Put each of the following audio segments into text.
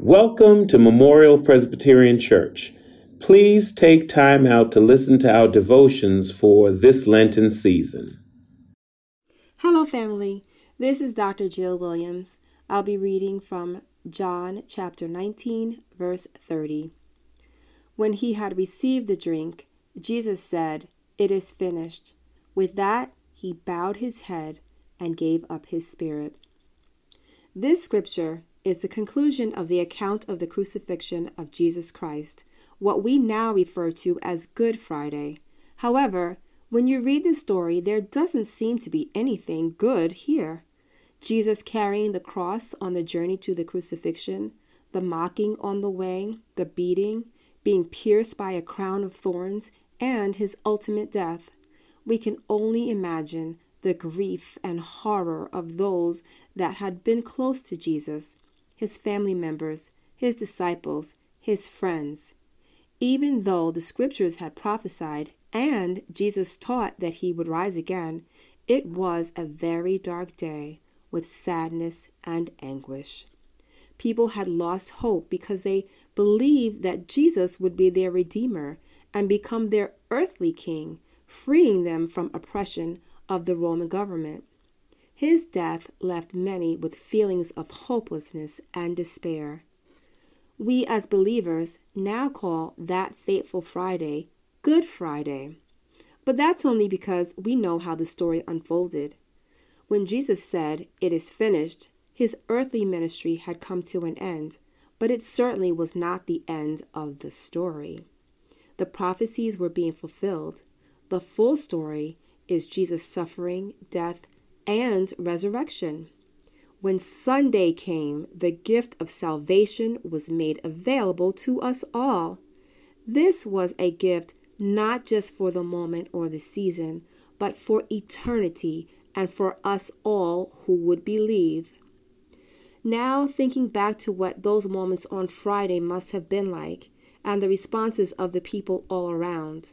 Welcome to Memorial Presbyterian Church. Please take time out to listen to our devotions for this Lenten season. Hello, family. This is Dr. Jill Williams. I'll be reading from John chapter 19, verse 30. When he had received the drink, Jesus said, It is finished. With that, he bowed his head and gave up his spirit. This scripture is the conclusion of the account of the crucifixion of Jesus Christ, what we now refer to as Good Friday. However, when you read the story, there doesn't seem to be anything good here. Jesus carrying the cross on the journey to the crucifixion, the mocking on the way, the beating, being pierced by a crown of thorns, and his ultimate death. We can only imagine the grief and horror of those that had been close to Jesus, his family members, his disciples, his friends. Even though the scriptures had prophesied and Jesus taught that he would rise again, it was a very dark day with sadness and anguish. People had lost hope because they believed that Jesus would be their Redeemer and become their earthly king, freeing them from oppression of the Roman government. His death left many with feelings of hopelessness and despair. We as believers now call that fateful Friday Good Friday. But that's only because we know how the story unfolded. When Jesus said, It is finished, his earthly ministry had come to an end, but it certainly was not the end of the story. The prophecies were being fulfilled. The full story is Jesus' suffering, death, and resurrection. When Sunday came, the gift of salvation was made available to us all. This was a gift not just for the moment or the season, but for eternity and for us all who would believe. Now, thinking back to what those moments on Friday must have been like and the responses of the people all around,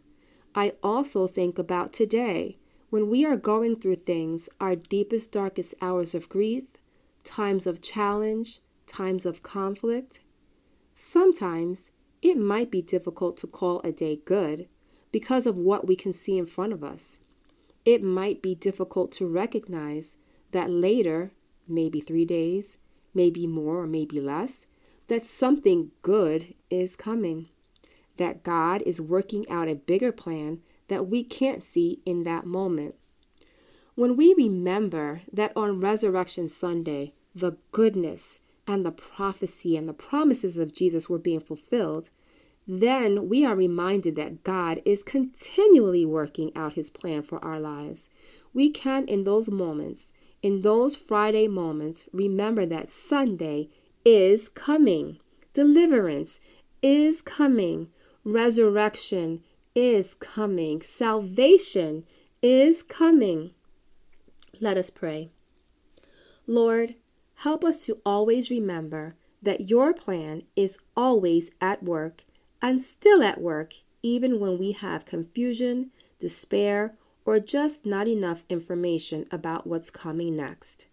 I also think about today when we are going through things, our deepest, darkest hours of grief, times of challenge, times of conflict, sometimes it might be difficult to call a day good because of what we can see in front of us. It might be difficult to recognize that later, maybe three days, maybe more or maybe less, that something good is coming, that God is working out a bigger plan that we can't see in that moment. When we remember that on Resurrection Sunday, the goodness and the prophecy and the promises of Jesus were being fulfilled, then we are reminded that God is continually working out his plan for our lives. We can, in those moments, in those Friday moments, remember that Sunday is coming, deliverance is coming, resurrection is coming. Salvation is coming. Let us pray. Lord, help us to always remember that your plan is always at work and still at work, even when we have confusion, despair, or just not enough information about what's coming next.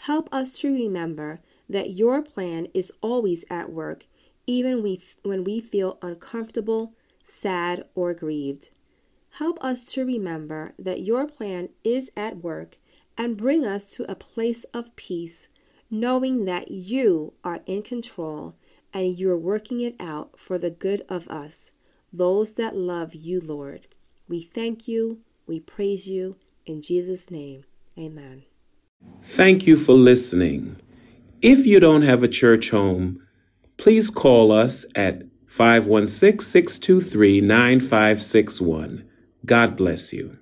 Help us to remember that your plan is always at work, even when we feel uncomfortable, sad, or grieved. Help us to remember that your plan is at work and bring us to a place of peace, knowing that you are in control and you're working it out for the good of us, those that love you, Lord. We thank you, we praise you, in Jesus' name, amen. Thank you for listening. If you don't have a church home, please call us at 516 623 9561. God bless you.